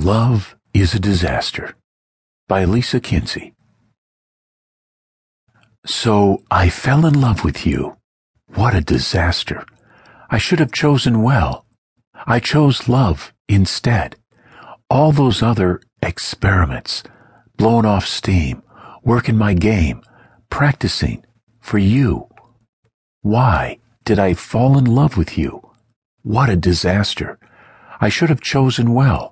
Love is a Disaster by Lisa Kinsey. So I fell in love with you. What a disaster. I should have chosen well. I chose love instead. All those other experiments, blown off steam, working my game, practicing for you. Why did I fall in love with you? What a disaster. I should have chosen well.